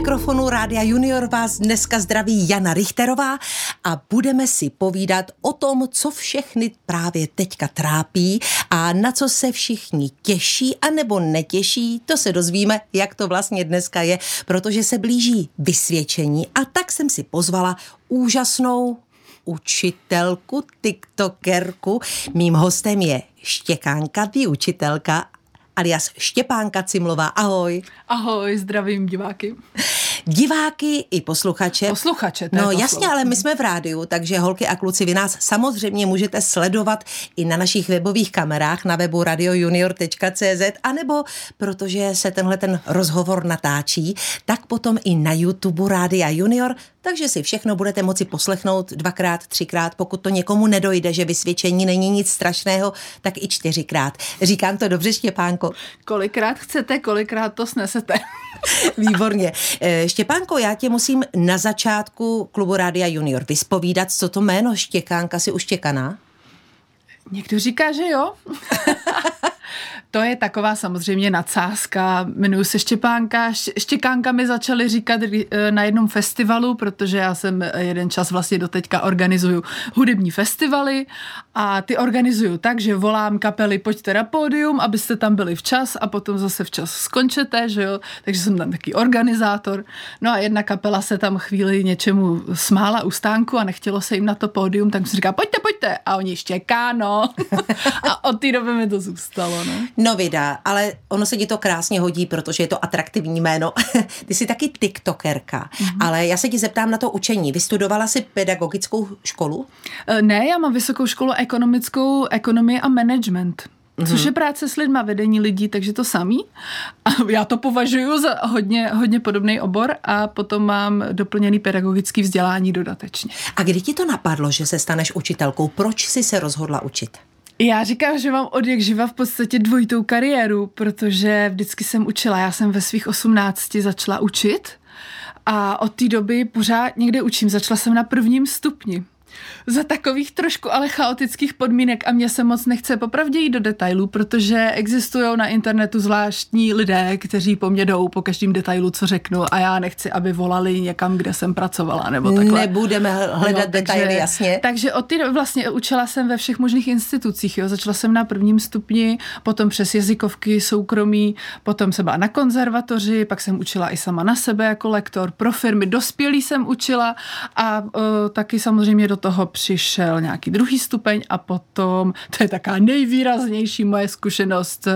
mikrofonu Rádia Junior vás dneska zdraví Jana Richterová a budeme si povídat o tom, co všechny právě teďka trápí a na co se všichni těší a nebo netěší, to se dozvíme, jak to vlastně dneska je, protože se blíží vysvědčení. A tak jsem si pozvala úžasnou učitelku, tiktokerku. Mým hostem je Štěkánka, ty učitelka alias Štěpánka Cimlová. Ahoj. Ahoj, zdravím diváky. Diváky i posluchače. Posluchače, to No jasně, slovo. ale my jsme v rádiu, takže holky a kluci, vy nás samozřejmě můžete sledovat i na našich webových kamerách na webu radiojunior.cz anebo protože se tenhle ten rozhovor natáčí, tak potom i na YouTube Rádia Junior, takže si všechno budete moci poslechnout dvakrát, třikrát, pokud to někomu nedojde, že vysvědčení není nic strašného, tak i čtyřikrát. Říkám to dobře, Štěpánko? Kolikrát chcete, kolikrát to snesete. Výborně. Štěpánko, já tě musím na začátku klubu Rádia Junior vyspovídat, co to jméno Štěkánka si uštěkaná? Někdo říká, že jo. to je taková samozřejmě nadsázka. Jmenuji se Štěpánka. Štěkánka mi začali říkat eh, na jednom festivalu, protože já jsem jeden čas vlastně doteďka organizuju hudební festivaly a ty organizuju tak, že volám kapely pojďte na pódium, abyste tam byli včas a potom zase včas skončete, že jo. Takže jsem tam taky organizátor. No a jedna kapela se tam chvíli něčemu smála u stánku a nechtělo se jim na to pódium, tak jsem říká, pojďte, pojďte. A oni štěká, no. a od té doby mi to zůstalo, no. No vida, ale ono se ti to krásně hodí, protože je to atraktivní jméno. Ty jsi taky tiktokerka, mm-hmm. ale já se ti zeptám na to učení. Vystudovala jsi pedagogickou školu? E, Ne, já mám vysokou školu ekonomickou, ekonomii a management. Což je práce s lidma, vedení lidí, takže to samý. A já to považuji za hodně, hodně podobný obor a potom mám doplněný pedagogický vzdělání dodatečně. A kdy ti to napadlo, že se staneš učitelkou? Proč jsi se rozhodla učit? Já říkám, že mám od jak živa v podstatě dvojitou kariéru, protože vždycky jsem učila. Já jsem ve svých 18 začala učit a od té doby pořád někde učím. Začala jsem na prvním stupni. Za takových trošku ale chaotických podmínek a mě se moc nechce popravdě jít do detailů, protože existují na internetu zvláštní lidé, kteří po mně jdou po každém detailu, co řeknu a já nechci, aby volali někam, kde jsem pracovala nebo takhle. Nebudeme hledat Jo, detaily, jasně. Takže od doby vlastně učila jsem ve všech možných institucích. Jo. Začala jsem na prvním stupni, potom přes jazykovky soukromí, potom jsem byla na konzervatoři, pak jsem učila i sama na sebe jako lektor, pro firmy dospělý jsem učila a uh, taky samozřejmě do toho přišel nějaký druhý stupeň a potom, to je taká nejvýraznější moje zkušenost, uh,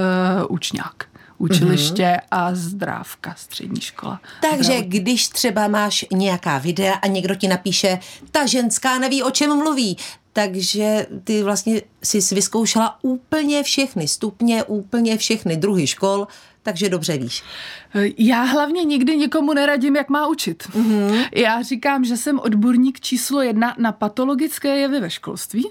učňák. Učiliště mm-hmm. a zdrávka, střední škola. Takže Zdravotní. když třeba máš nějaká videa a někdo ti napíše, ta ženská neví, o čem mluví, takže ty vlastně jsi vyzkoušela úplně všechny stupně, úplně všechny druhy škol, takže dobře víš. Já hlavně nikdy nikomu neradím, jak má učit. Mm-hmm. Já říkám, že jsem odborník číslo jedna na patologické jevy ve školství,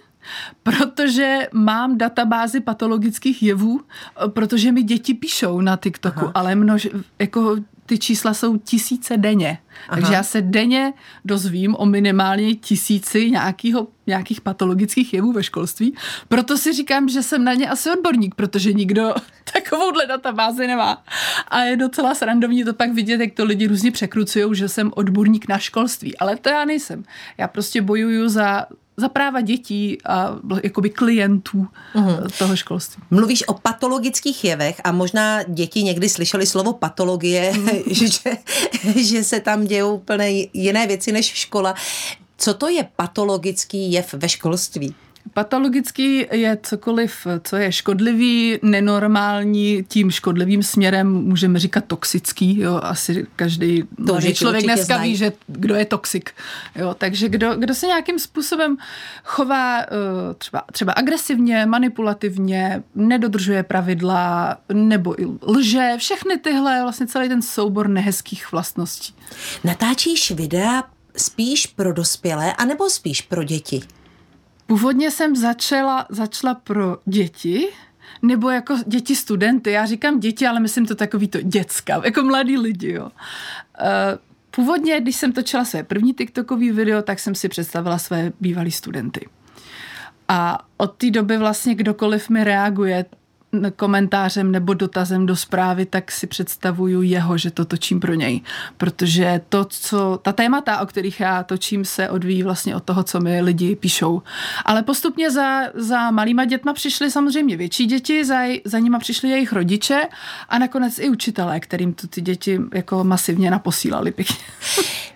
protože mám databázi patologických jevů, protože mi děti píšou na TikToku, Aha. ale množ, jako ty čísla jsou tisíce denně. Aha. Takže já se denně dozvím o minimálně tisíci nějakýho, nějakých patologických jevů ve školství. Proto si říkám, že jsem na ně asi odborník, protože nikdo takovouhle databázi nemá. A je docela srandovní to pak vidět, jak to lidi různě překrucují, že jsem odborník na školství. Ale to já nejsem. Já prostě bojuju za za práva dětí a jakoby klientů uh-huh. toho školství. Mluvíš o patologických jevech a možná děti někdy slyšeli slovo patologie, uh-huh. že, že se tam dějou úplně jiné věci než škola. Co to je patologický jev ve školství? Patologický je cokoliv, co je škodlivý, nenormální, tím škodlivým směrem můžeme říkat toxický. Jo, asi každý to, že člověk dneska znají. ví, že kdo je toxik. Jo, takže kdo, kdo se nějakým způsobem chová uh, třeba, třeba agresivně, manipulativně, nedodržuje pravidla nebo i lže, všechny tyhle, vlastně celý ten soubor nehezkých vlastností. Natáčíš videa spíš pro dospělé anebo spíš pro děti? Původně jsem začala, začala pro děti, nebo jako děti studenty. Já říkám děti, ale myslím to takový to děcka, jako mladí lidi, jo. Původně, když jsem točila své první TikTokový video, tak jsem si představila své bývalý studenty. A od té doby vlastně kdokoliv mi reaguje, komentářem nebo dotazem do zprávy, tak si představuju jeho, že to točím pro něj. Protože to, co, ta témata, o kterých já točím, se odvíjí vlastně od toho, co mi lidi píšou. Ale postupně za, za malýma dětma přišly samozřejmě větší děti, za, za nima přišli jejich rodiče a nakonec i učitelé, kterým to ty děti jako masivně naposílali pěkně.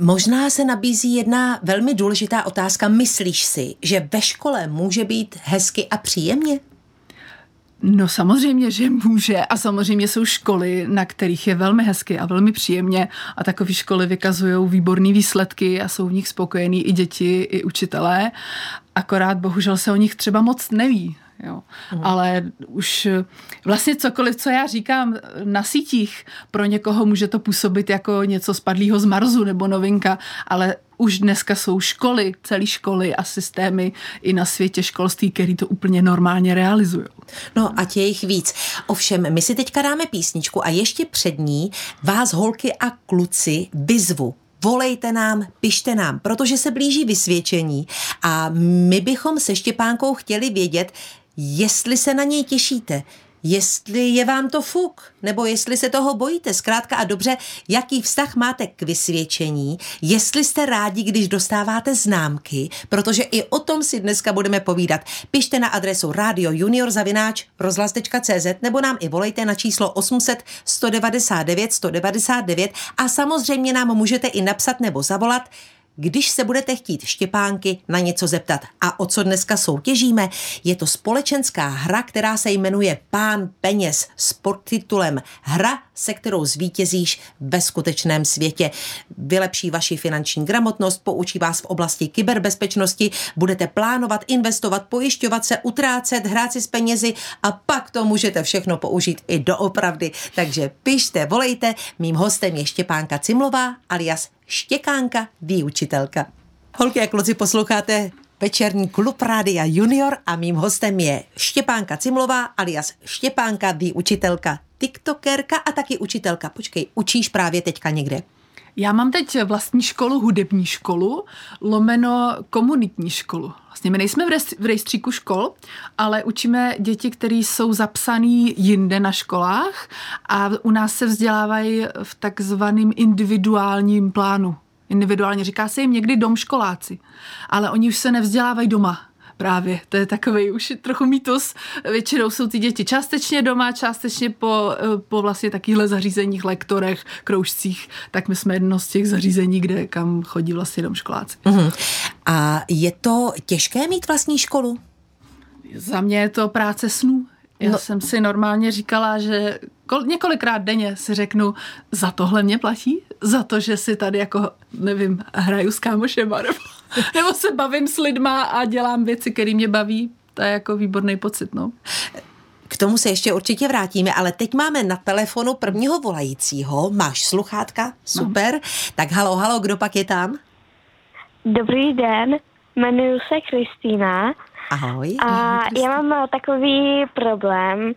Možná se nabízí jedna velmi důležitá otázka. Myslíš si, že ve škole může být hezky a příjemně? No samozřejmě, že může. A samozřejmě jsou školy, na kterých je velmi hezky a velmi příjemně. A takové školy vykazují výborné výsledky a jsou v nich spokojení i děti, i učitelé, akorát bohužel se o nich třeba moc neví. Jo. Mm. Ale už vlastně cokoliv, co já říkám na sítích, pro někoho může to působit jako něco spadlého z Marsu nebo novinka, ale už dneska jsou školy, celé školy a systémy i na světě školství, který to úplně normálně realizují. No a je jich víc. Ovšem, my si teďka dáme písničku a ještě před ní vás holky a kluci vyzvu volejte nám, pište nám, protože se blíží vysvědčení a my bychom se Štěpánkou chtěli vědět, jestli se na něj těšíte, jestli je vám to fuk, nebo jestli se toho bojíte. Zkrátka a dobře, jaký vztah máte k vysvědčení, jestli jste rádi, když dostáváte známky, protože i o tom si dneska budeme povídat. Pište na adresu radio junior zavináč rozhlas.cz nebo nám i volejte na číslo 800 199 199 a samozřejmě nám můžete i napsat nebo zavolat když se budete chtít Štěpánky na něco zeptat. A o co dneska soutěžíme? Je to společenská hra, která se jmenuje Pán peněz s podtitulem Hra, se kterou zvítězíš ve skutečném světě. Vylepší vaši finanční gramotnost, poučí vás v oblasti kyberbezpečnosti, budete plánovat, investovat, pojišťovat se, utrácet, hrát si s penězi a pak to můžete všechno použít i doopravdy. Takže pište, volejte. Mým hostem je Štěpánka Cimlová alias Štěkánka, výučitelka. Holky a kluci, posloucháte večerní klub Rádia Junior a mým hostem je Štěpánka Cimlová alias Štěpánka, výučitelka, tiktokerka a taky učitelka. Počkej, učíš právě teďka někde? Já mám teď vlastní školu, hudební školu, lomeno komunitní školu. Vlastně my nejsme v rejstříku škol, ale učíme děti, které jsou zapsané jinde na školách a u nás se vzdělávají v takzvaném individuálním plánu. Individuálně říká se jim někdy dom školáci, ale oni už se nevzdělávají doma Právě, to je takový už trochu mýtus. Většinou jsou ty děti částečně doma, částečně po, po vlastně takovýchhle zařízeních, lektorech, kroužcích, tak my jsme jedno z těch zařízení, kde kam chodí vlastně dom školáci. Uh-huh. A je to těžké mít vlastní školu? Za mě je to práce snů. Já no. jsem si normálně říkala, že kol, několikrát denně si řeknu, za tohle mě platí? Za to, že si tady jako, nevím, hraju s kámošema, nebo, nebo se bavím s lidma a dělám věci, které mě baví. To je jako výborný pocit, no. K tomu se ještě určitě vrátíme, ale teď máme na telefonu prvního volajícího. Máš sluchátka? Super. No. Tak halo, halo, kdo pak je tam? Dobrý den, jmenuji se Kristýna Ahoj. A já mám eh, takový problém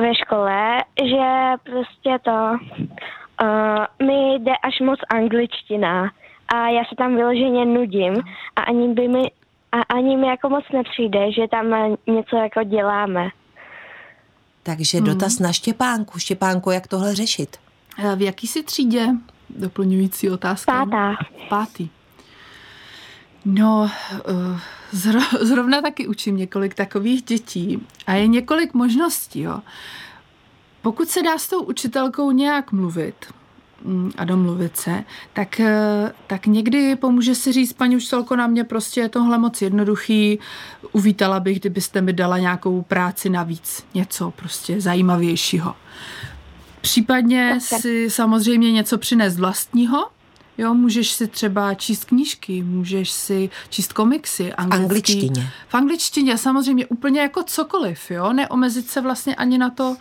ve škole, že prostě to uh, mi jde až moc angličtina a já se tam vyloženě nudím a ani by mi a ani mi jako moc nepřijde, že tam eh, něco jako děláme. Takže hmm. dotaz na Štěpánku. Štěpánku, jak tohle řešit? V jaký si třídě? Doplňující otázka. Pátá. Pátý. No, zrovna taky učím několik takových dětí a je několik možností. Jo. Pokud se dá s tou učitelkou nějak mluvit, mm, a domluvit se, tak, eh, tak někdy pomůže si říct, paní učitelko, na mě prostě je tohle moc jednoduchý, uvítala bych, kdybyste mi dala nějakou práci navíc, něco prostě zajímavějšího. Případně si samozřejmě něco přinést vlastního, Jo, můžeš si třeba číst knížky, můžeš si číst komiksy. Anglický, v angličtině. V angličtině samozřejmě úplně jako cokoliv, jo. Neomezit se vlastně ani na to uh,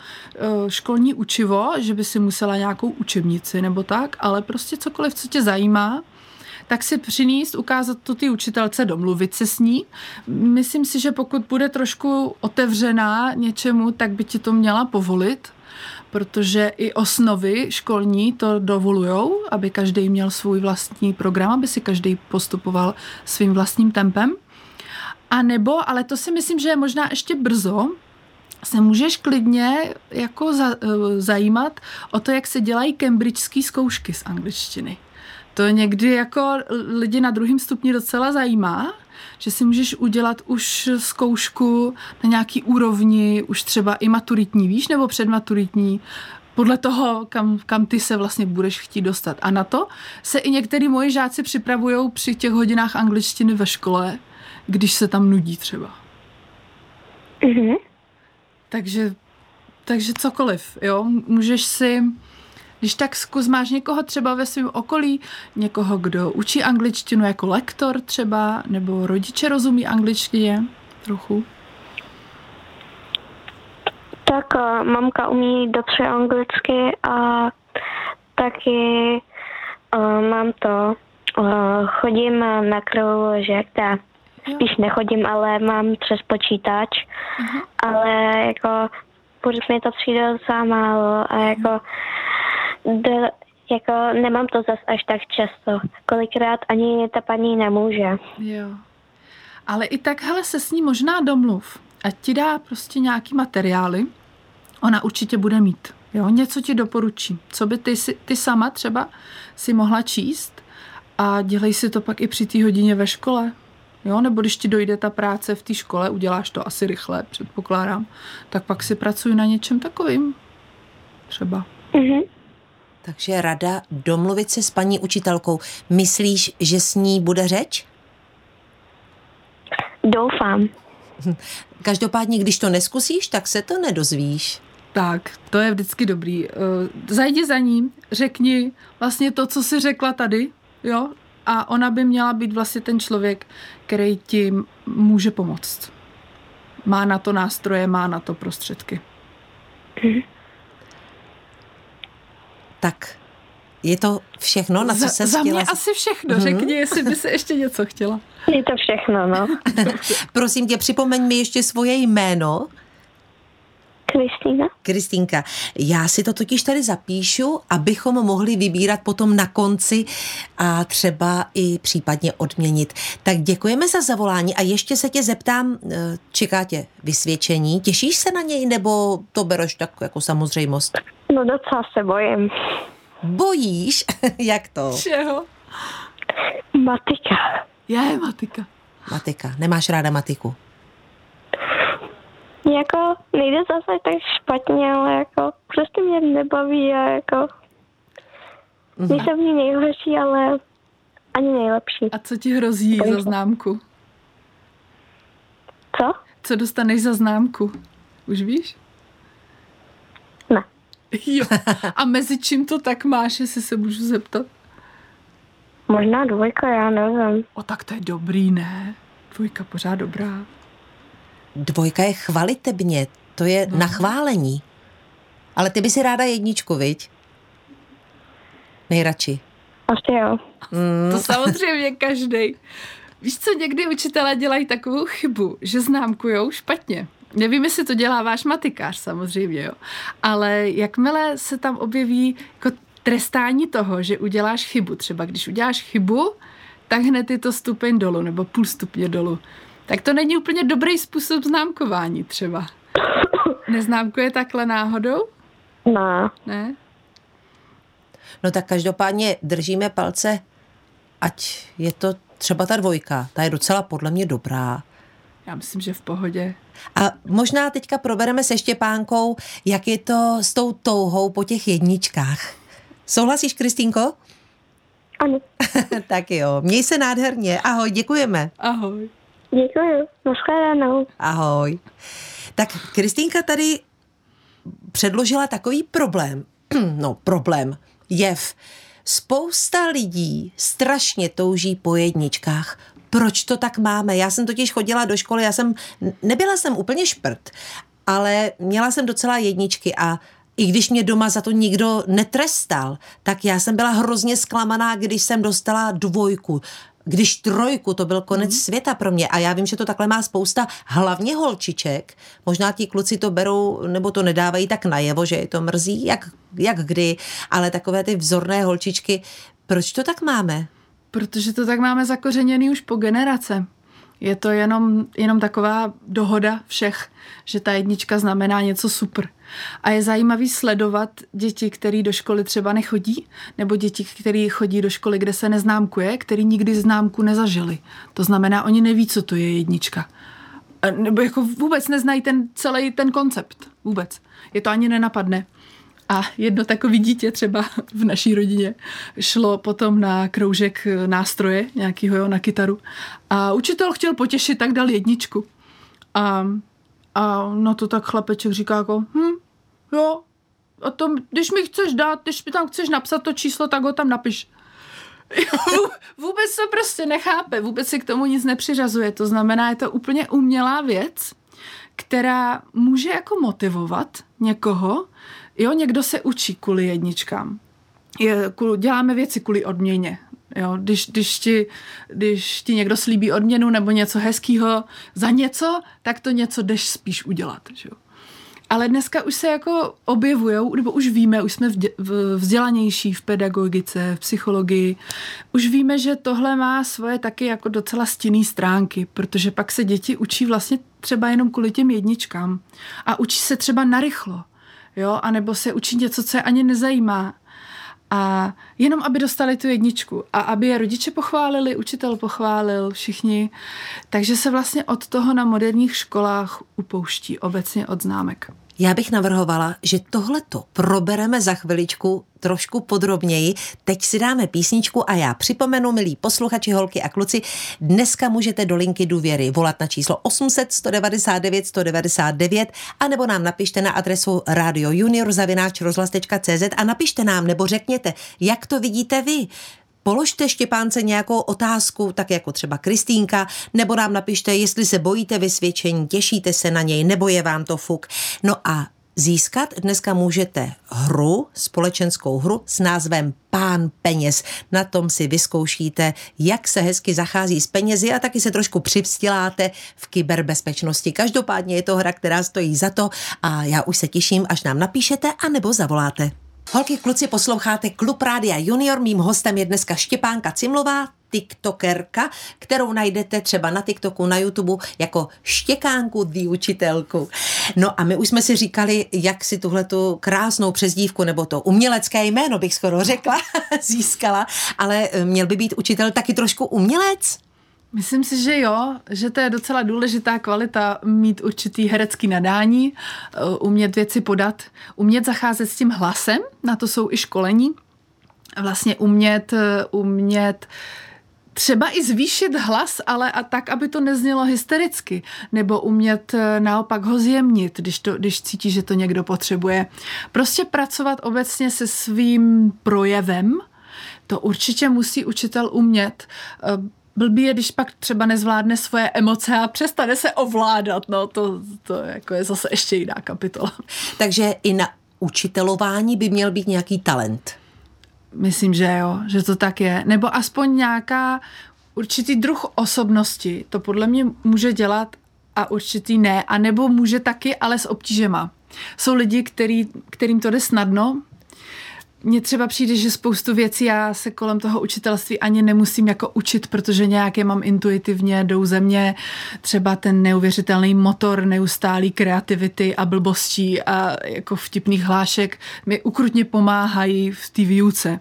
školní učivo, že by si musela nějakou učebnici nebo tak, ale prostě cokoliv, co tě zajímá, tak si přinést, ukázat to ty učitelce, domluvit se s ní. Myslím si, že pokud bude trošku otevřená něčemu, tak by ti to měla povolit protože i osnovy školní to dovolujou, aby každý měl svůj vlastní program, aby si každý postupoval svým vlastním tempem. A nebo, ale to si myslím, že je možná ještě brzo, se můžeš klidně jako za, eh, zajímat o to, jak se dělají cambridgeské zkoušky z angličtiny. To někdy jako lidi na druhém stupni docela zajímá, že si můžeš udělat už zkoušku na nějaký úrovni, už třeba i maturitní, víš, nebo předmaturitní, podle toho, kam, kam ty se vlastně budeš chtít dostat. A na to se i některý moji žáci připravují při těch hodinách angličtiny ve škole, když se tam nudí třeba. Mhm. Takže, takže cokoliv, jo. Můžeš si, když tak zkus, máš někoho třeba ve svém okolí, někoho, kdo učí angličtinu jako lektor třeba, nebo rodiče rozumí angličtině trochu. Tak uh, mamka umí dobře anglicky a taky uh, mám to, uh, chodím na kroužek, tak spíš nechodím, ale mám přes počítač, uh-huh. ale jako pořád mi to přijde docela málo a jako do, jako nemám to zas až tak často. Kolikrát ani ta paní nemůže. Jo. Ale i tak, hele, se s ní možná domluv. Ať ti dá prostě nějaký materiály, ona určitě bude mít. Jo, něco ti doporučí. Co by ty, si, ty sama třeba si mohla číst a dělej si to pak i při té hodině ve škole. Jo, nebo když ti dojde ta práce v té škole, uděláš to asi rychle, předpokládám, tak pak si pracuji na něčem takovým. Třeba. Mhm. Takže rada domluvit se s paní učitelkou. Myslíš, že s ní bude řeč? Doufám. Každopádně, když to neskusíš, tak se to nedozvíš. Tak, to je vždycky dobrý. Uh, zajdi za ním, řekni vlastně to, co jsi řekla tady, jo, a ona by měla být vlastně ten člověk, který ti může pomoct. Má na to nástroje, má na to prostředky. Tak je to všechno, na co se Za chtěla... mě asi všechno. Řekni, jestli by se ještě něco chtěla. Je to všechno, no. Prosím tě, připomeň mi ještě svoje jméno. Kristýna? Kristýnka, já si to totiž tady zapíšu, abychom mohli vybírat potom na konci a třeba i případně odměnit. Tak děkujeme za zavolání a ještě se tě zeptám, eh, čeká tě vysvědčení, těšíš se na něj nebo to bereš tak jako samozřejmost? No docela se bojím. Bojíš? Jak to? Čeho? Matika. Je, matika. Matika, nemáš ráda matiku? Jako nejde zase tak špatně, ale jako prostě mě nebaví a jako nejsem v ní nejhorší, ale ani nejlepší. A co ti hrozí za známku? Co? Co dostaneš za známku? Už víš? Ne. Jo. A mezi čím to tak máš, jestli se můžu zeptat? Možná dvojka, já nevím. O, tak to je dobrý, ne? Dvojka pořád dobrá. Dvojka je chvalitebně, to je No. na chválení. Ale ty by si ráda jedničku, viď? Nejradši. Asi jo. To samozřejmě každý. Víš co, někdy učitelé dělají takovou chybu, že známkujou špatně. Nevím, jestli to dělá váš matikář samozřejmě, jo. Ale jakmile se tam objeví jako trestání toho, že uděláš chybu, třeba když uděláš chybu, tak hned je to stupeň dolů nebo půl stupně dolů. Tak to není úplně dobrý způsob známkování třeba. Neznámkuje takhle náhodou? Ne. Ne? No tak každopádně držíme palce, ať je to třeba ta dvojka. Ta je docela podle mě dobrá. Já myslím, že v pohodě. A možná teďka probereme se Štěpánkou, jak je to s tou touhou po těch jedničkách. Souhlasíš, Kristýnko? Ano. tak jo, měj se nádherně. Ahoj, děkujeme. Ahoj. Děkuji. Naschledanou. Ahoj. Tak Kristýnka tady předložila takový problém. No, problém. Jev. Spousta lidí strašně touží po jedničkách. Proč to tak máme? Já jsem totiž chodila do školy, já jsem, nebyla jsem úplně šprt, ale měla jsem docela jedničky a i když mě doma za to nikdo netrestal, tak já jsem byla hrozně zklamaná, když jsem dostala dvojku. Když trojku, to byl konec mm. světa pro mě. A já vím, že to takhle má spousta hlavně holčiček. Možná ti kluci to berou, nebo to nedávají tak najevo, že je to mrzí, jak, jak kdy. Ale takové ty vzorné holčičky, proč to tak máme? Protože to tak máme zakořeněný už po generace. Je to jenom, jenom taková dohoda všech, že ta jednička znamená něco super. A je zajímavý sledovat děti, které do školy třeba nechodí, nebo děti, které chodí do školy, kde se neznámkuje, který nikdy známku nezažili. To znamená, oni neví, co to je jednička. Nebo jako vůbec neznají ten celý ten koncept. Vůbec. Je to ani nenapadne. A jedno takový dítě třeba v naší rodině šlo potom na kroužek nástroje nějakýho jo, na kytaru a učitel chtěl potěšit, tak dal jedničku. A, a na to tak chlapeček říká jako, hm, jo, a to, když mi chceš dát, když mi tam chceš napsat to číslo, tak ho tam napiš. vůbec to prostě nechápe, vůbec si k tomu nic nepřiřazuje. To znamená, je to úplně umělá věc, která může jako motivovat někoho, Jo, někdo se učí kvůli jedničkám. Je, děláme věci kvůli odměně. Jo, když, když, ti, když ti někdo slíbí odměnu nebo něco hezkého za něco, tak to něco jdeš spíš udělat. Že. Ale dneska už se jako objevují, nebo už víme, už jsme vzdělanější v pedagogice, v psychologii, už víme, že tohle má svoje taky jako docela stinný stránky, protože pak se děti učí vlastně třeba jenom kvůli těm jedničkám a učí se třeba narychlo jo, anebo se učí něco, co je ani nezajímá. A jenom, aby dostali tu jedničku a aby je rodiče pochválili, učitel pochválil, všichni. Takže se vlastně od toho na moderních školách upouští obecně od známek. Já bych navrhovala, že tohleto probereme za chviličku trošku podrobněji. Teď si dáme písničku a já připomenu, milí posluchači, holky a kluci, dneska můžete do linky důvěry volat na číslo 800 199 199 a nebo nám napište na adresu Radio Junior rozhlas.cz a napište nám nebo řekněte, jak to vidíte vy položte Štěpánce nějakou otázku, tak jako třeba Kristýnka, nebo nám napište, jestli se bojíte vysvědčení, těšíte se na něj, nebo je vám to fuk. No a Získat dneska můžete hru, společenskou hru s názvem Pán peněz. Na tom si vyzkoušíte, jak se hezky zachází s penězi a taky se trošku přivstěláte v kyberbezpečnosti. Každopádně je to hra, která stojí za to a já už se těším, až nám napíšete a nebo zavoláte. Holky, kluci, posloucháte Klub Rádia Junior. Mým hostem je dneska Štěpánka Cimlová, tiktokerka, kterou najdete třeba na TikToku, na YouTube jako Štěkánku the učitelku. No a my už jsme si říkali, jak si tuhle tu krásnou přezdívku, nebo to umělecké jméno bych skoro řekla, získala, ale měl by být učitel taky trošku umělec? Myslím si, že jo, že to je docela důležitá kvalita mít určitý herecký nadání, eh, umět věci podat, umět zacházet s tím hlasem, na to jsou i školení, vlastně umět, eh, umět třeba i zvýšit hlas, ale a tak, aby to neznělo hystericky, nebo umět eh, naopak ho zjemnit, když, to, když cítí, že to někdo potřebuje. Prostě pracovat obecně se svým projevem, to určitě musí učitel umět blbý je, když pak třeba nezvládne svoje emoce a přestane se ovládat. No to, to jako je zase ještě jiná kapitola. Takže i na učitelování by měl být nějaký talent. Myslím, že jo, že to tak je. Nebo aspoň nějaká určitý druh osobnosti. To podle mě může dělat a určitý ne. A nebo může taky, ale s obtížema. Jsou lidi, který, kterým to jde snadno, mně třeba přijde, že spoustu věcí já se kolem toho učitelství ani nemusím jako učit, protože nějaké mám intuitivně, jdou ze mě třeba ten neuvěřitelný motor neustálý kreativity a blbostí a jako vtipných hlášek mi ukrutně pomáhají v té výuce.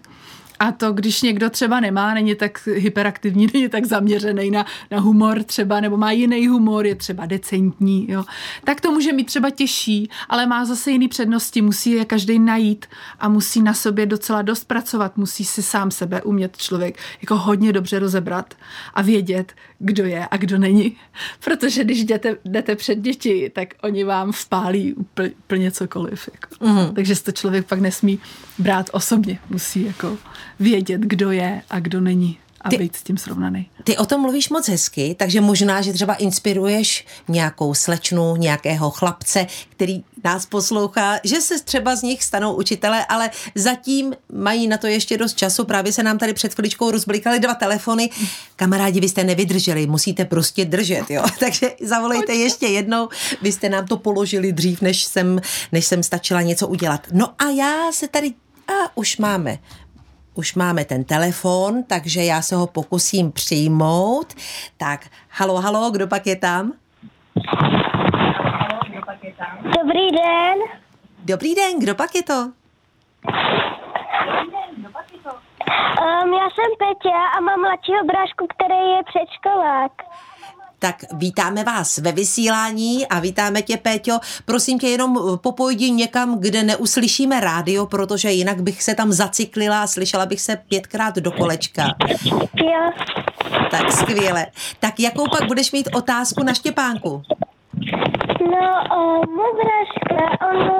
A to, když někdo třeba nemá, není tak hyperaktivní, není tak zaměřený na, na humor třeba, nebo má jiný humor, je třeba decentní, jo, tak to může mít třeba těžší, ale má zase jiný přednosti, musí je každý najít a musí na sobě docela dost pracovat, musí si sám sebe umět člověk jako hodně dobře rozebrat a vědět, kdo je a kdo není. Protože když jdete, jdete před děti, tak oni vám vpálí úplně cokoliv. Jako. Mm. Takže to člověk pak nesmí brát osobně, musí jako vědět, kdo je a kdo není a ty, být s tím srovnaný. Ty o tom mluvíš moc hezky, takže možná, že třeba inspiruješ nějakou slečnu, nějakého chlapce, který nás poslouchá, že se třeba z nich stanou učitele, ale zatím mají na to ještě dost času. Právě se nám tady před chviličkou rozblikaly dva telefony. Kamarádi, vy jste nevydrželi, musíte prostě držet, jo. Takže zavolejte ještě jednou. Vy jste nám to položili dřív, než jsem, než jsem stačila něco udělat. No a já se tady a už máme už máme ten telefon, takže já se ho pokusím přijmout. Tak, halo, halo, kdo pak je tam? Dobrý den. Dobrý den, kdo pak je to? Um, já jsem Peťa a mám mladšího brášku, který je předškolák. Tak vítáme vás ve vysílání a vítáme tě, Péťo. Prosím tě, jenom popojdi někam, kde neuslyšíme rádio, protože jinak bych se tam zaciklila a slyšela bych se pětkrát do kolečka. Jo. Tak skvěle. Tak jakou pak budeš mít otázku na Štěpánku? No, uh, můj bráška, on,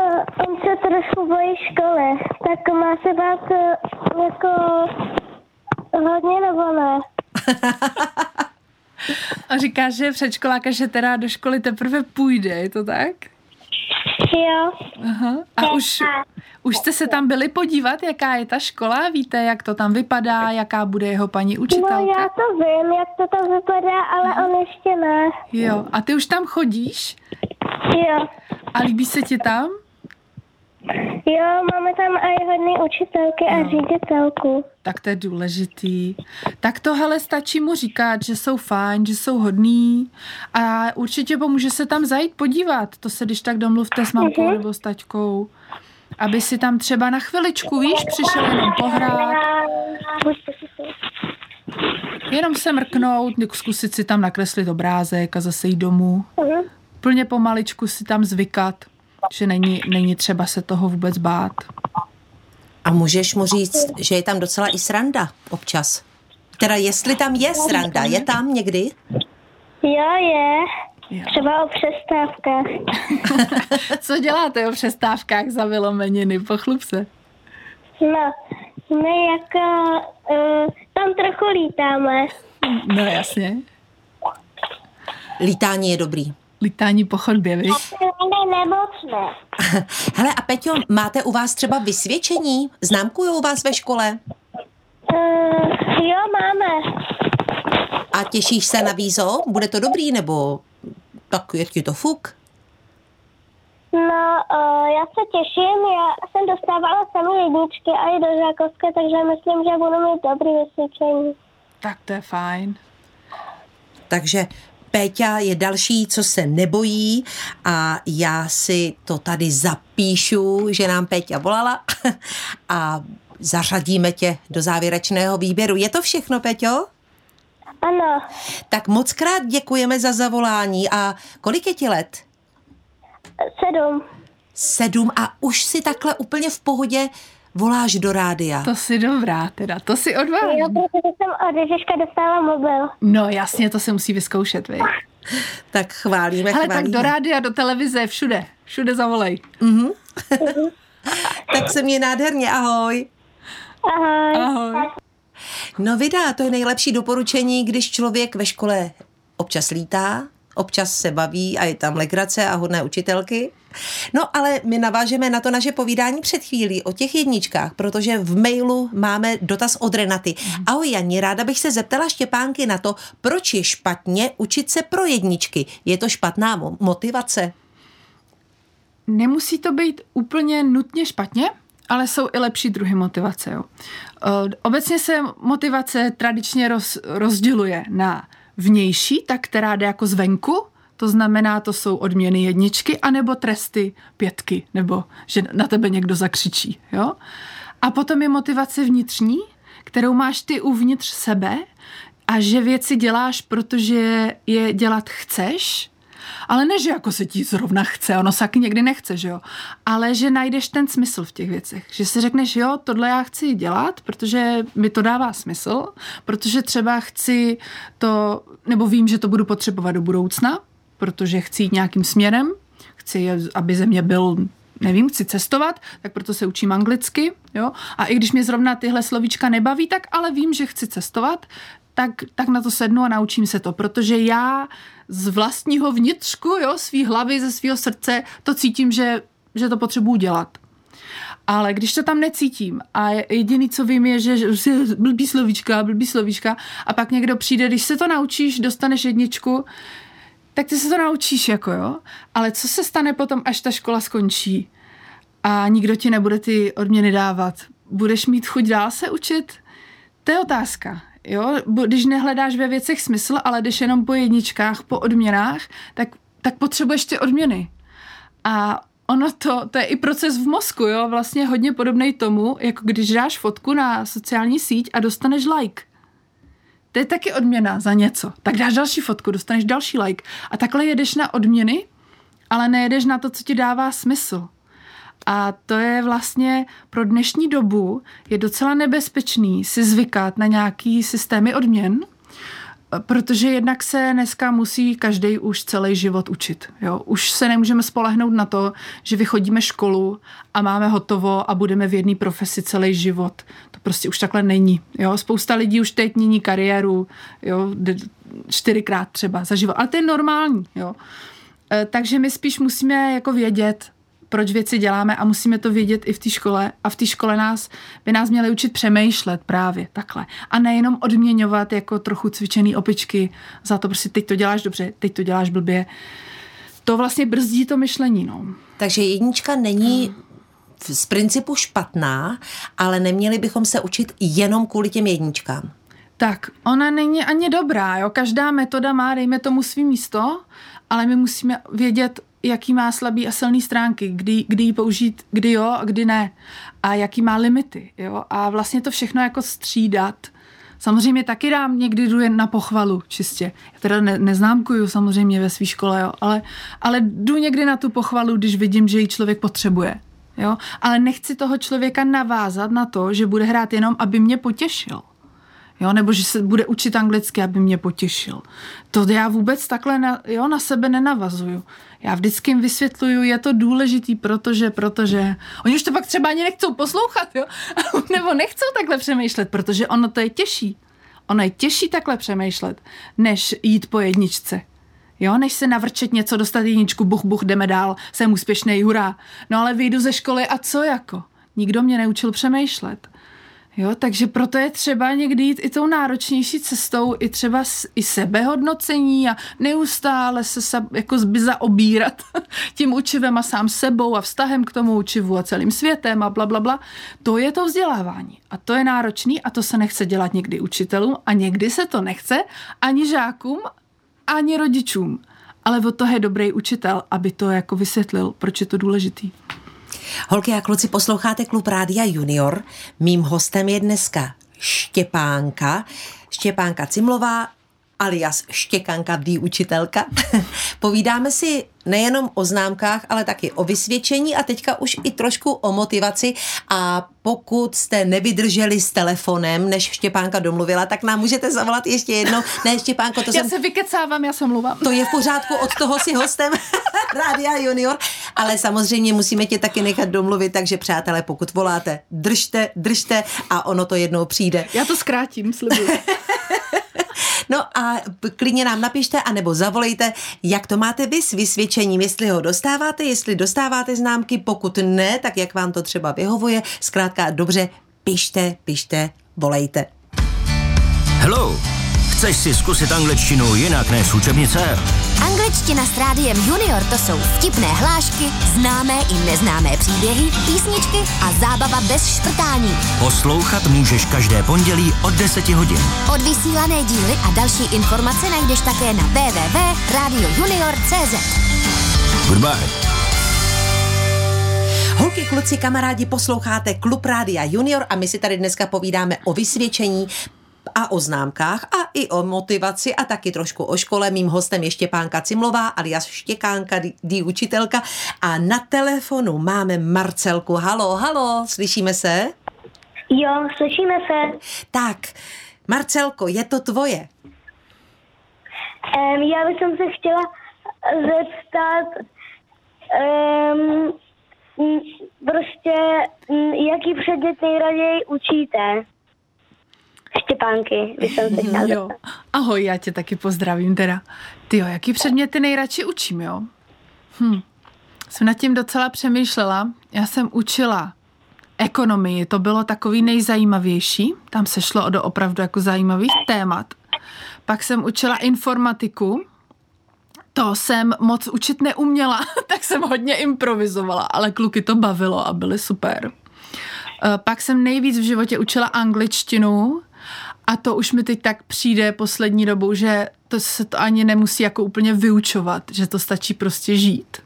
on se trošku bojí školy, tak má se bát uh, jako hodně nebo ne? A říkáš, že je předškoláka, že teda do školy teprve půjde, je to tak? Jo. Aha. A už, už jste se tam byli podívat, jaká je ta škola? Víte, jak to tam vypadá, jaká bude jeho paní No učitelka? já to vím, jak to tam vypadá, ale on ještě ne. Jo, a ty už tam chodíš? Jo. A líbí se ti tam? Jo, máme tam i hodné učitelky a ředitelku. Tak to je důležitý. Tak to hele stačí mu říkat, že jsou fajn, že jsou hodný a určitě pomůže se tam zajít podívat. To se když tak domluvte s mamkou nebo s taťkou. Aby si tam třeba na chviličku, víš, přišel jenom pohrát, jenom se mrknout, zkusit si tam nakreslit obrázek a zase jít domů. Mhm. Plně pomaličku si tam zvykat, že není, není třeba se toho vůbec bát. A můžeš mu říct, že je tam docela i sranda občas. Teda jestli tam je sranda, je tam někdy? Jo, je. Jo. Třeba o přestávkách. Co děláte o přestávkách za vylomeniny? Pochlup se. No, my jako uh, tam trochu lítáme. No jasně. Lítání je dobrý. Lítání po chodbě, víš? Ne, nemocné. Hele a Peťo, máte u vás třeba vysvědčení? Známkujou vás ve škole? Uh, jo, máme. A těšíš se na vízo? Bude to dobrý nebo tak je ti to fuk? No, uh, já se těším, já jsem dostávala samé jedničky a i do žákovské, takže myslím, že budu mít dobrý vysvědčení. Tak to je fajn. Takže Péťa je další, co se nebojí a já si to tady zapíšu, že nám Péťa volala a zařadíme tě do závěrečného výběru. Je to všechno, Peťo? Ano, Tak moc krát děkujeme za zavolání a kolik je ti let? sedm. Sedm a už si takhle úplně v pohodě voláš do rádia. To si dobrá teda, to si Jo, odváží. protože jsem od Ježiška dostala mobil. No jasně, to se musí vyzkoušet, vy. Tak chválíme, tak chválíme. do rádia, do televize, všude. Všude zavolej. tak se mě nádherně, ahoj. Ahoj. Ahoj. No vydá, to je nejlepší doporučení, když člověk ve škole občas lítá, občas se baví a je tam legrace a hodné učitelky. No ale my navážeme na to naše povídání před chvílí o těch jedničkách, protože v mailu máme dotaz od Renaty. Ahoj Jani, ráda bych se zeptala Štěpánky na to, proč je špatně učit se pro jedničky. Je to špatná mo- motivace? Nemusí to být úplně nutně špatně, ale jsou i lepší druhy motivace. Jo. Eh, Obecně se motivace tradičně roz, rozděluje na vnější, tak která jde jako zvenku, to znamená, to jsou odměny jedničky, anebo tresty pětky, nebo že na tebe někdo zakřičí. Jo? A potom je motivace vnitřní, kterou máš ty uvnitř sebe a že věci děláš, protože je dělat chceš, ale ne, že jako se ti zrovna chce, ono se taky někdy nechce, že jo. Ale že najdeš ten smysl v těch věcech. Že si řekneš, jo, tohle já chci dělat, protože mi to dává smysl, protože třeba chci to, nebo vím, že to budu potřebovat do budoucna, protože chci jít nějakým směrem, chci, aby ze mě byl nevím, chci cestovat, tak proto se učím anglicky, jo. A i když mě zrovna tyhle slovíčka nebaví, tak ale vím, že chci cestovat, tak, tak na to sednu a naučím se to, protože já z vlastního vnitřku, jo, svý hlavy, ze svého srdce, to cítím, že, že to potřebuju dělat. Ale když to tam necítím a jediný, co vím, je, že, že blbý slovíčka, blbý slovíčka a pak někdo přijde, když se to naučíš, dostaneš jedničku, tak ty se to naučíš, jako jo. Ale co se stane potom, až ta škola skončí a nikdo ti nebude ty odměny dávat? budeš mít chuť dál se učit? To je otázka. Jo? Když nehledáš ve věcech smysl, ale jdeš jenom po jedničkách, po odměnách, tak, tak potřebuješ ty odměny. A ono to, to je i proces v mozku, jo, vlastně hodně podobný tomu, jako když dáš fotku na sociální síť a dostaneš like. To je taky odměna za něco. Tak dáš další fotku, dostaneš další like. A takhle jedeš na odměny, ale nejedeš na to, co ti dává smysl. A to je vlastně pro dnešní dobu je docela nebezpečný si zvykat na nějaký systémy odměn, protože jednak se dneska musí každý už celý život učit. Jo? Už se nemůžeme spolehnout na to, že vychodíme školu a máme hotovo a budeme v jedné profesi celý život. To prostě už takhle není. Jo? Spousta lidí už teď mění kariéru jo? čtyřikrát třeba za život. Ale to je normální. Jo? E, takže my spíš musíme jako vědět, proč věci děláme a musíme to vědět i v té škole. A v té škole nás, by nás měli učit přemýšlet právě takhle. A nejenom odměňovat jako trochu cvičený opičky za to, prostě teď to děláš dobře, teď to děláš blbě. To vlastně brzdí to myšlení. No. Takže jednička není z principu špatná, ale neměli bychom se učit jenom kvůli těm jedničkám. Tak, ona není ani dobrá, jo. Každá metoda má, dejme tomu, svý místo, ale my musíme vědět, jaký má slabý a silný stránky, kdy, kdy ji použít, kdy jo a kdy ne. A jaký má limity. Jo? A vlastně to všechno jako střídat. Samozřejmě taky dám někdy jdu jen na pochvalu čistě. Já teda ne, neznámkuju samozřejmě ve své škole, jo? Ale, ale jdu někdy na tu pochvalu, když vidím, že ji člověk potřebuje. Jo? Ale nechci toho člověka navázat na to, že bude hrát jenom, aby mě potěšil. Jo, nebo že se bude učit anglicky, aby mě potěšil. To já vůbec takhle na, jo, na sebe nenavazuju. Já vždycky jim vysvětluju, je to důležitý, protože, protože oni už to pak třeba ani nechcou poslouchat, jo? nebo nechcou takhle přemýšlet, protože ono to je těžší. Ono je těžší takhle přemýšlet, než jít po jedničce. Jo, než se navrčet něco, dostat jedničku, buch, buch, jdeme dál, jsem úspěšný, hurá. No ale vyjdu ze školy a co jako? Nikdo mě neučil přemýšlet. Jo, takže proto je třeba někdy jít i tou náročnější cestou, i třeba i sebehodnocení a neustále se sa, jako zaobírat tím učivem a sám sebou a vztahem k tomu učivu a celým světem a bla, bla, bla. To je to vzdělávání. A to je náročný a to se nechce dělat někdy učitelům a někdy se to nechce ani žákům, ani rodičům. Ale od toho je dobrý učitel, aby to jako vysvětlil, proč je to důležitý. Holky a kluci, posloucháte Klub Rádia Junior. Mým hostem je dneska Štěpánka. Štěpánka Cimlová, alias Štěkanka učitelka. Povídáme si nejenom o známkách, ale taky o vysvědčení a teďka už i trošku o motivaci a pokud jste nevydrželi s telefonem, než Štěpánka domluvila, tak nám můžete zavolat ještě jednou. Ne, Štěpánko, to já jsem... se vykecávám, já se mluvám. To je v pořádku, od toho si hostem Rádia Junior, ale samozřejmě musíme tě taky nechat domluvit, takže přátelé, pokud voláte, držte, držte a ono to jednou přijde. Já to zkrátím, slibuji. No a klidně nám napište, anebo zavolejte, jak to máte vy s vysvědčením, jestli ho dostáváte, jestli dostáváte známky, pokud ne, tak jak vám to třeba vyhovuje. Zkrátka dobře, pište, pište, volejte. Hello! Chceš si zkusit angličtinu jinak než učebnice? Angličtina s rádiem Junior to jsou vtipné hlášky, známé i neznámé příběhy, písničky a zábava bez šprtání. Poslouchat můžeš každé pondělí od 10 hodin. Odvysílané díly a další informace najdeš také na www.radiojunior.cz Goodbye. Holky, kluci, kamarádi, posloucháte Klub Rádia Junior a my si tady dneska povídáme o vysvědčení a o známkách a i o motivaci a taky trošku o škole. Mým hostem je Štěpánka Cimlová alias Štěkánka, dí učitelka a na telefonu máme Marcelku. Halo, halo, slyšíme se? Jo, slyšíme se. Tak, Marcelko, je to tvoje. Um, já bych se chtěla zeptat, um, prostě, jaký předmět nejraději učíte? Štěpánky, když jsem se chtěla jo. Ahoj, já tě taky pozdravím teda. Ty jo, jaký předměty nejradši učím, jo? Hm. Jsem nad tím docela přemýšlela. Já jsem učila ekonomii, to bylo takový nejzajímavější. Tam se šlo o do opravdu jako zajímavých témat. Pak jsem učila informatiku, to jsem moc učit neuměla, tak jsem hodně improvizovala, ale kluky to bavilo a byly super. Pak jsem nejvíc v životě učila angličtinu a to už mi teď tak přijde poslední dobou, že to se to ani nemusí jako úplně vyučovat, že to stačí prostě žít.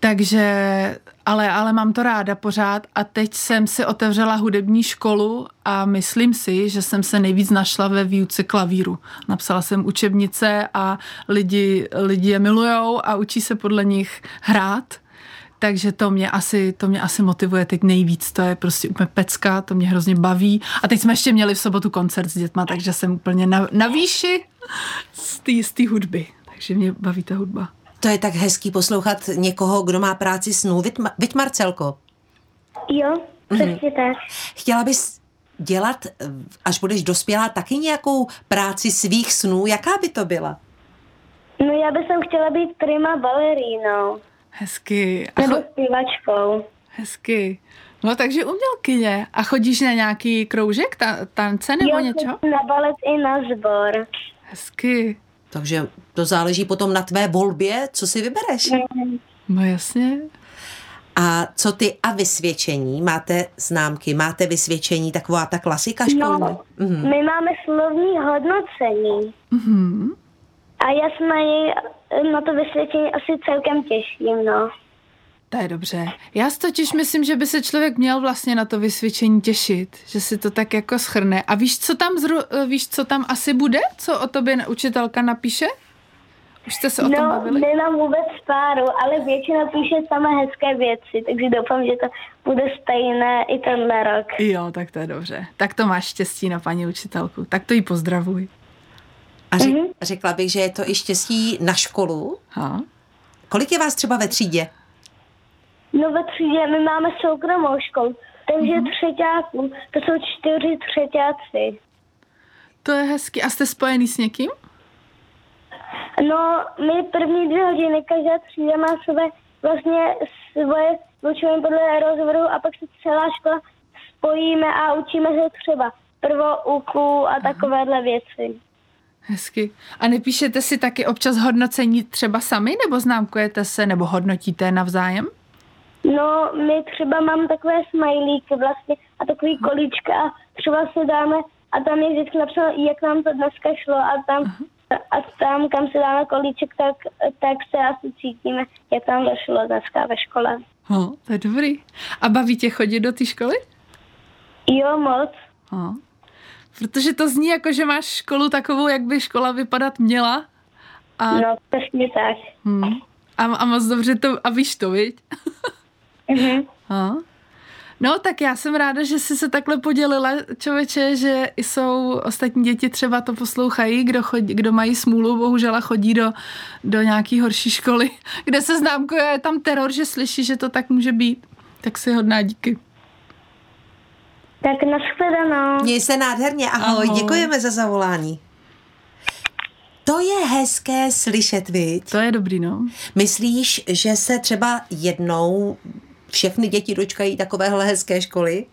Takže, ale, ale mám to ráda pořád a teď jsem si otevřela hudební školu a myslím si, že jsem se nejvíc našla ve výuce klavíru. Napsala jsem učebnice a lidi, lidi je milujou a učí se podle nich hrát. Takže to mě asi, to mě asi motivuje teď nejvíc. To je prostě úplně pecka, to mě hrozně baví. A teď jsme ještě měli v sobotu koncert s dětma, takže jsem úplně na, na výši z té hudby. Takže mě baví ta hudba. To je tak hezký poslouchat někoho, kdo má práci snů. Vyť, Marcelko? Jo, přesně mm. tak. Chtěla bys dělat, až budeš dospělá, taky nějakou práci svých snů? Jaká by to byla? No já bych chtěla být prima balerínou. Hezky. A Nebo zpívačkou. Hezky. No takže umělkyně. A chodíš na nějaký kroužek, ta, tance nebo jo, něco? na balet i na sbor. Hezky. Takže to záleží potom na tvé volbě, co si vybereš. No jasně. A co ty a vysvědčení? Máte známky, máte vysvědčení, taková ta klasika školní? No, mm-hmm. my máme slovní hodnocení. Mm-hmm. A já se na, něj, na to vysvědčení asi celkem těším, no. To je dobře. Já si totiž myslím, že by se člověk měl vlastně na to vysvědčení těšit, že si to tak jako schrne. A víš, co tam, zru, víš, co tam asi bude? Co o tobě učitelka napíše? Už jste se o no, tom bavili? nemám vůbec páru, ale většina píše samé hezké věci, takže doufám, že to bude stejné i tenhle rok. Jo, tak to je dobře. Tak to máš štěstí na paní učitelku. Tak to jí pozdravuj. A řek, mm-hmm. řekla bych, že je to i štěstí na školu. Ha? Kolik je vás třeba ve třídě? No ve třídě my máme soukromou školu, takže mm-hmm. třetíáků, to jsou čtyři třetíáci. To je hezky. A jste spojený s někým? No, my první dvě hodiny, každá třída má své vlastně svoje učíme podle rozhovoru a pak se celá škola spojíme a učíme se třeba prvouku a takovéhle věci. Hezky. A nepíšete si taky občas hodnocení třeba sami, nebo známkujete se, nebo hodnotíte navzájem? No, my třeba mám takové smajlíky vlastně a takový kolíčka a třeba se dáme a tam je vždycky napsáno, jak nám to dneska šlo a tam, a tam, kam se dáme kolíček, tak, tak se asi cítíme, jak tam došlo dneska ve škole. No, to je dobrý. A baví tě chodit do té školy? Jo, moc. No. Protože to zní jako, že máš školu takovou, jak by škola vypadat měla. A... No, přesně tak. Hmm. A, a moc dobře to, a víš to, viď? Mm-hmm. A? No, tak já jsem ráda, že jsi se takhle podělila, člověče, že jsou ostatní děti třeba to poslouchají, kdo, chodí, kdo mají smůlu, bohužel a chodí do, do nějaký horší školy, kde se známkuje tam teror, že slyší, že to tak může být. Tak si hodná díky. Tak nashledanou. Měj se nádherně, ahoj, ahoj. děkujeme za zavolání. To je hezké slyšet, viď? To je dobrý, no. Myslíš, že se třeba jednou všechny děti dočkají takovéhle hezké školy?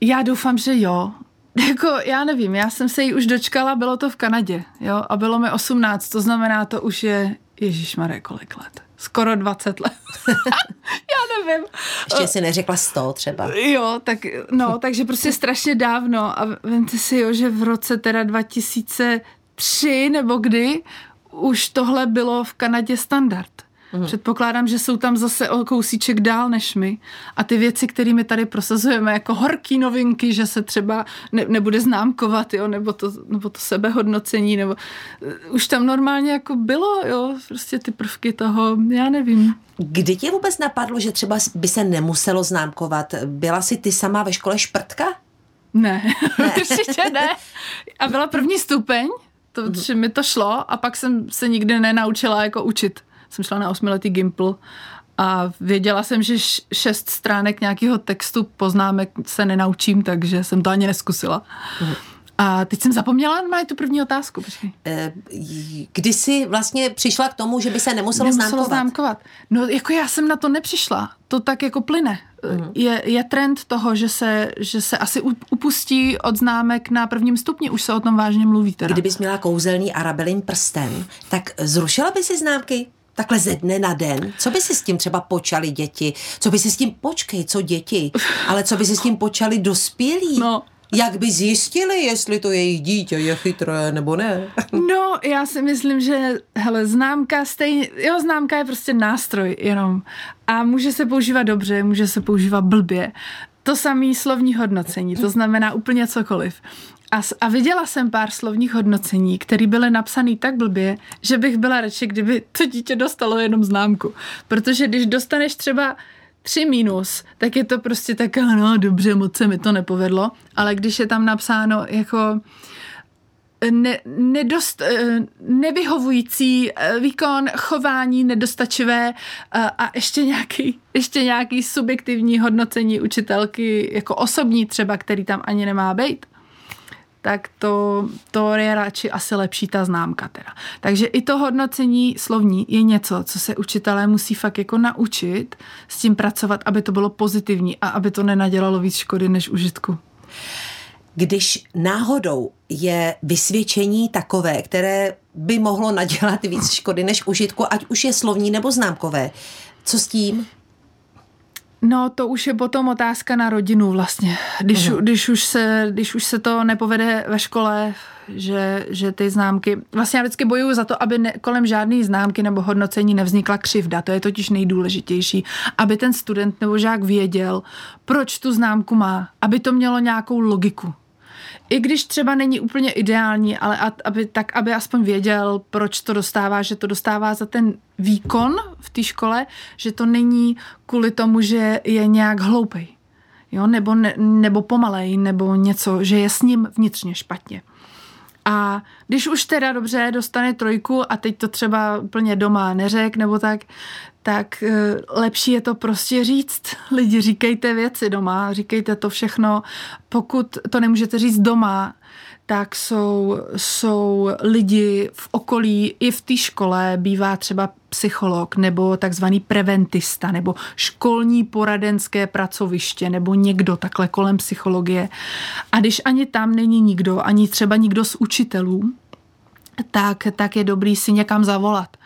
Já doufám, že jo. Jako, já nevím, já jsem se jí už dočkala, bylo to v Kanadě, jo, a bylo mi 18, to znamená, to už je, Ježíš kolik let? Skoro 20 let. já nevím. Ještě si neřekla 100 třeba. Jo, tak, no, takže prostě strašně dávno a vemte si, jo, že v roce teda 2003 nebo kdy už tohle bylo v Kanadě standard. Mm. Předpokládám, že jsou tam zase o kousíček dál než my. A ty věci, kterými tady prosazujeme, jako horký novinky, že se třeba ne, nebude známkovat, jo, nebo to, nebo to sebehodnocení, nebo uh, už tam normálně jako bylo, jo, prostě ty prvky toho, já nevím. Kdy tě vůbec napadlo, že třeba by se nemuselo známkovat? Byla jsi ty sama ve škole šprtka? Ne, ne. určitě ne. A byla první stupeň, to, mm. mi to šlo a pak jsem se nikdy nenaučila jako učit jsem šla na osmiletý Gimpl a věděla jsem, že šest stránek nějakého textu poznámek se nenaučím, takže jsem to ani neskusila. Mm. A teď jsem zapomněla na tu první otázku. Počkej. Eh, kdy jsi vlastně přišla k tomu, že by se nemuselo, nemuselo známkovat? známkovat? No jako já jsem na to nepřišla. To tak jako plyne. Mm. Je, je trend toho, že se, že se asi upustí od známek na prvním stupni. Už se o tom vážně mluví teda. Kdybys měla kouzelný arabelin prsten, tak zrušila by si známky? Takhle ze dne na den? Co by si s tím třeba počali děti? Co by si s tím, počkej, co děti, ale co by si s tím počali dospělí? No. Jak by zjistili, jestli to jejich dítě je chytré nebo ne? No, já si myslím, že hele, známka stejně, jo, známka je prostě nástroj jenom a může se používat dobře, může se používat blbě. To samé slovní hodnocení, to znamená úplně cokoliv. A, a viděla jsem pár slovních hodnocení, které byly napsané tak blbě, že bych byla radši, kdyby to dítě dostalo jenom známku. Protože když dostaneš třeba tři minus, tak je to prostě tak, no dobře, moc se mi to nepovedlo, ale když je tam napsáno jako ne, nedost, eh, nevyhovující eh, výkon, chování nedostačivé eh, a ještě nějaký, ještě nějaký subjektivní hodnocení učitelky, jako osobní třeba, který tam ani nemá být, tak to, to je radši asi lepší ta známka teda. Takže i to hodnocení slovní je něco, co se učitelé musí fakt jako naučit s tím pracovat, aby to bylo pozitivní a aby to nenadělalo víc škody než užitku. Když náhodou je vysvědčení takové, které by mohlo nadělat víc škody než užitku, ať už je slovní nebo známkové, co s tím? No, to už je potom otázka na rodinu vlastně. Když, uh-huh. když, už, se, když už se to nepovede ve škole, že, že ty známky... Vlastně já vždycky bojuju za to, aby ne, kolem žádné známky nebo hodnocení nevznikla křivda. To je totiž nejdůležitější. Aby ten student nebo žák věděl, proč tu známku má. Aby to mělo nějakou logiku i když třeba není úplně ideální, ale aby, tak, aby aspoň věděl, proč to dostává, že to dostává za ten výkon v té škole, že to není kvůli tomu, že je nějak hloupej, jo? Nebo, ne, nebo pomalej, nebo něco, že je s ním vnitřně špatně. A když už teda dobře dostane trojku a teď to třeba úplně doma neřek nebo tak, tak eh, lepší je to prostě říct. Lidi, říkejte věci doma, říkejte to všechno. Pokud to nemůžete říct doma, tak jsou, jsou lidi v okolí, i v té škole bývá třeba psycholog nebo takzvaný preventista nebo školní poradenské pracoviště nebo někdo takhle kolem psychologie. A když ani tam není nikdo, ani třeba nikdo z učitelů, tak, tak je dobrý si někam zavolat.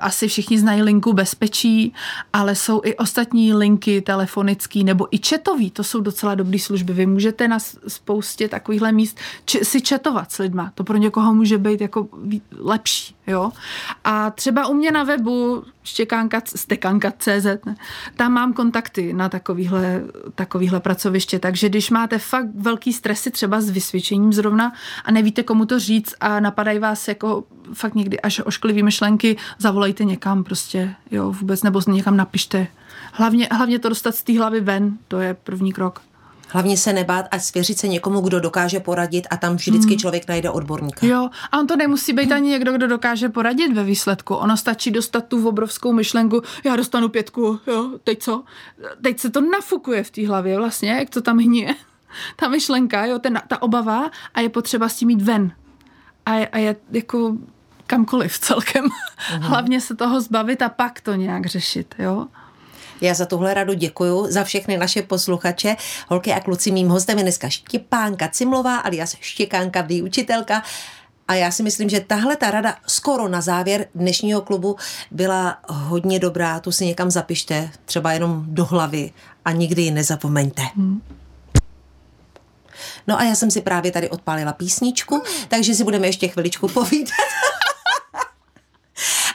Asi všichni znají linku bezpečí, ale jsou i ostatní linky telefonický nebo i četový, to jsou docela dobré služby. Vy můžete na spoustě takovýchhle míst či, si četovat s lidma. To pro někoho může být jako lepší. Jo? A třeba u mě na webu štěkánka, stekanka.cz, ne? tam mám kontakty na takovýhle, takovýhle pracoviště, takže když máte fakt velký stresy třeba s vysvědčením zrovna a nevíte komu to říct a napadají vás jako fakt někdy až ošklivý myšlenky, zavolejte někam prostě, jo, vůbec, nebo někam napište. Hlavně, hlavně to dostat z té hlavy ven, to je první krok. Hlavně se nebát a svěřit se někomu, kdo dokáže poradit a tam vždycky hmm. člověk najde odborníka. Jo, a on to nemusí být ani někdo, kdo dokáže poradit ve výsledku. Ono stačí dostat tu obrovskou myšlenku, já dostanu pětku, jo, teď co? Teď se to nafukuje v té hlavě vlastně, jak to tam hníje. Ta myšlenka, jo, ten, ta obava a je potřeba s tím jít ven. A je, a je jako kamkoliv celkem. Uh-huh. Hlavně se toho zbavit a pak to nějak řešit, jo. Já za tuhle radu děkuju za všechny naše posluchače. Holky a kluci, mým hostem je dneska Štěpánka Cimlová, alias Štěkánka výučitelka. A já si myslím, že tahle ta rada skoro na závěr dnešního klubu byla hodně dobrá. Tu si někam zapište, třeba jenom do hlavy a nikdy ji nezapomeňte. Hmm. No a já jsem si právě tady odpálila písničku, takže si budeme ještě chviličku povídat.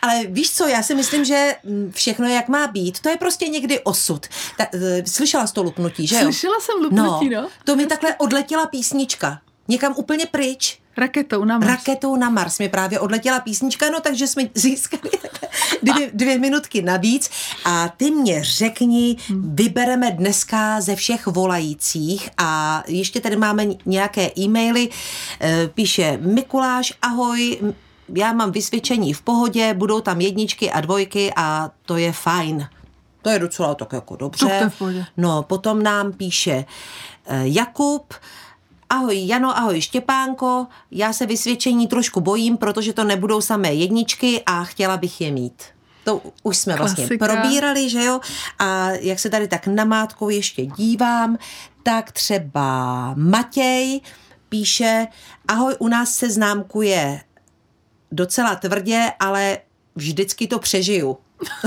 Ale víš co, já si myslím, že mm, všechno jak má být, to je prostě někdy osud. Ta, e, slyšela jsi to lupnutí, že jo? Slyšela jsem lupnutí, no. no. To mi takhle odletěla písnička. Někam úplně pryč. Raketou na Mars. Raketou na Mars mi právě odletěla písnička, no takže jsme získali dvě, dvě minutky navíc. A ty mě řekni, vybereme dneska ze všech volajících a ještě tady máme nějaké e-maily. E, píše Mikuláš, ahoj, já mám vysvědčení v pohodě, budou tam jedničky a dvojky a to je fajn. To je docela tak jako dobře. No, potom nám píše eh, Jakub, Ahoj Jano, ahoj Štěpánko, já se vysvědčení trošku bojím, protože to nebudou samé jedničky a chtěla bych je mít. To už jsme vlastně Klasika. vlastně probírali, že jo? A jak se tady tak namátkou ještě dívám, tak třeba Matěj píše, ahoj, u nás se známkuje docela tvrdě, ale vždycky to přežiju.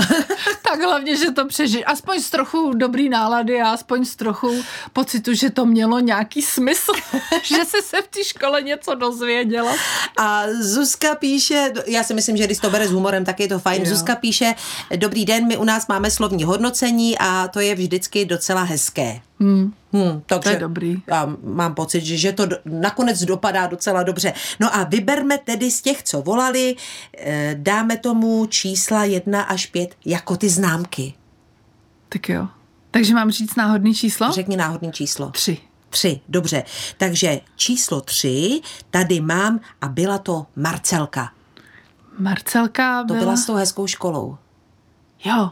tak hlavně, že to přežij. Aspoň z trochu dobrý nálady a aspoň z trochu pocitu, že to mělo nějaký smysl, že se se v té škole něco dozvěděla. A Zuzka píše, já si myslím, že když to bere s humorem, tak je to fajn. Jo. Zuzka píše, dobrý den, my u nás máme slovní hodnocení a to je vždycky docela hezké. Hmm. Hmm, takže to je dobrý. Já mám pocit, že, že to nakonec dopadá docela dobře. No a vyberme tedy z těch, co volali, eh, dáme tomu čísla 1 až 5 jako ty známky. Tak jo. Takže mám říct náhodný číslo? Řekni náhodný číslo. Tři. Tři, dobře. Takže číslo tři tady mám a byla to Marcelka. Marcelka byla... To byla s tou hezkou školou. Jo,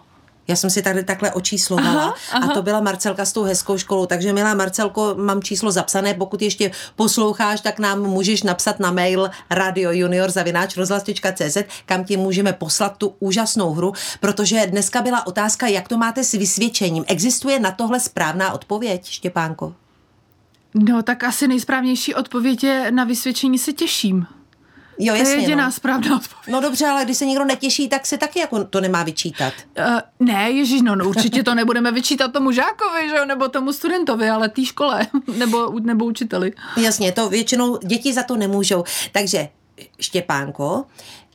já jsem si tady takhle očíslovala aha, aha. a to byla Marcelka s tou hezkou školou. Takže milá Marcelko, mám číslo zapsané. Pokud ještě posloucháš, tak nám můžeš napsat na mail radiojunior.cz, kam ti můžeme poslat tu úžasnou hru, protože dneska byla otázka, jak to máte s vysvědčením. Existuje na tohle správná odpověď, Štěpánko? No, tak asi nejsprávnější odpověď je na vysvědčení se těším. Jo, jasně, to je jediná no. správná odpověď. No dobře, ale když se někdo netěší, tak se taky jako to nemá vyčítat. Uh, ne, ježíš, no, no určitě to nebudeme vyčítat tomu žákovi, že jo, nebo tomu studentovi, ale té škole, nebo, nebo učiteli. Jasně, to většinou děti za to nemůžou. Takže Štěpánko,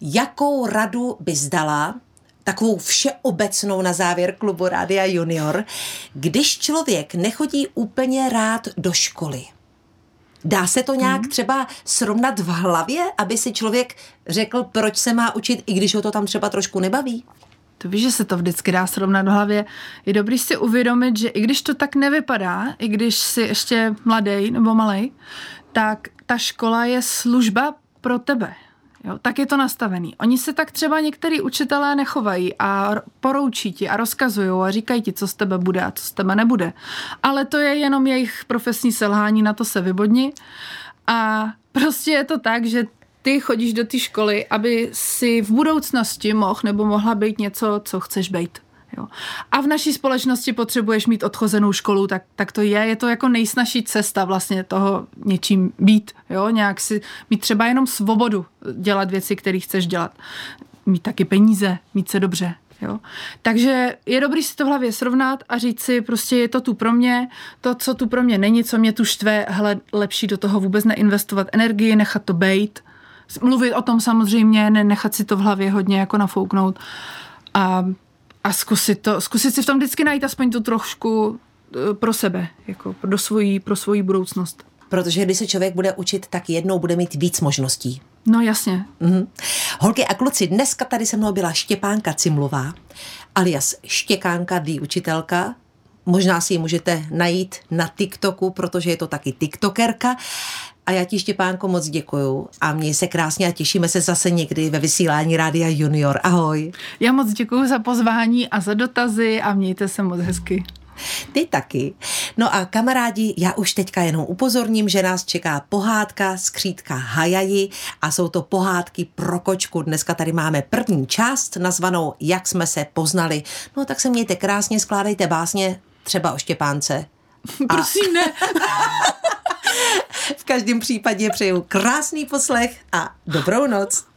jakou radu bys dala takovou všeobecnou na závěr klubu Rádia Junior, když člověk nechodí úplně rád do školy? Dá se to nějak hmm. třeba srovnat v hlavě, aby si člověk řekl, proč se má učit, i když ho to tam třeba trošku nebaví? To víš, že se to vždycky dá srovnat v hlavě. Je dobrý si uvědomit, že i když to tak nevypadá, i když jsi ještě mladý nebo malý, tak ta škola je služba pro tebe. Jo, tak je to nastavený. Oni se tak třeba některý učitelé nechovají a poroučí ti a rozkazují a říkají ti, co z tebe bude a co z tebe nebude. Ale to je jenom jejich profesní selhání, na to se vybodni. A prostě je to tak, že ty chodíš do té školy, aby si v budoucnosti mohl nebo mohla být něco, co chceš být. Jo. A v naší společnosti potřebuješ mít odchozenou školu, tak, tak to je, je to jako nejsnažší cesta vlastně toho něčím být, jo, nějak si mít třeba jenom svobodu dělat věci, které chceš dělat. Mít taky peníze, mít se dobře, Jo. Takže je dobrý si to v hlavě srovnat a říct si, prostě je to tu pro mě, to, co tu pro mě není, co mě tu štve, hele, lepší do toho vůbec neinvestovat energii, nechat to bejt, mluvit o tom samozřejmě, ne, nechat si to v hlavě hodně jako nafouknout a a zkusit, to, zkusit si v tom vždycky najít aspoň tu trošku eh, pro sebe, jako do svojí, pro svoji budoucnost. Protože když se člověk bude učit, tak jednou bude mít víc možností. No jasně. Mhm. Holky a kluci, dneska tady se mnou byla Štěpánka Cimlová, alias Štěkánka, dý učitelka. Možná si ji můžete najít na TikToku, protože je to taky TikTokerka. A já ti, Štěpánko, moc děkuju a měj se krásně a těšíme se zase někdy ve vysílání Rádia Junior. Ahoj. Já moc děkuji za pozvání a za dotazy a mějte se moc hezky. Ty taky. No a kamarádi, já už teďka jenom upozorním, že nás čeká pohádka skřítka Hajaji a jsou to pohádky pro kočku. Dneska tady máme první část nazvanou Jak jsme se poznali. No tak se mějte krásně, skládejte básně třeba o Štěpánce. Prosím, ne. V každém případě přeju krásný poslech a dobrou noc.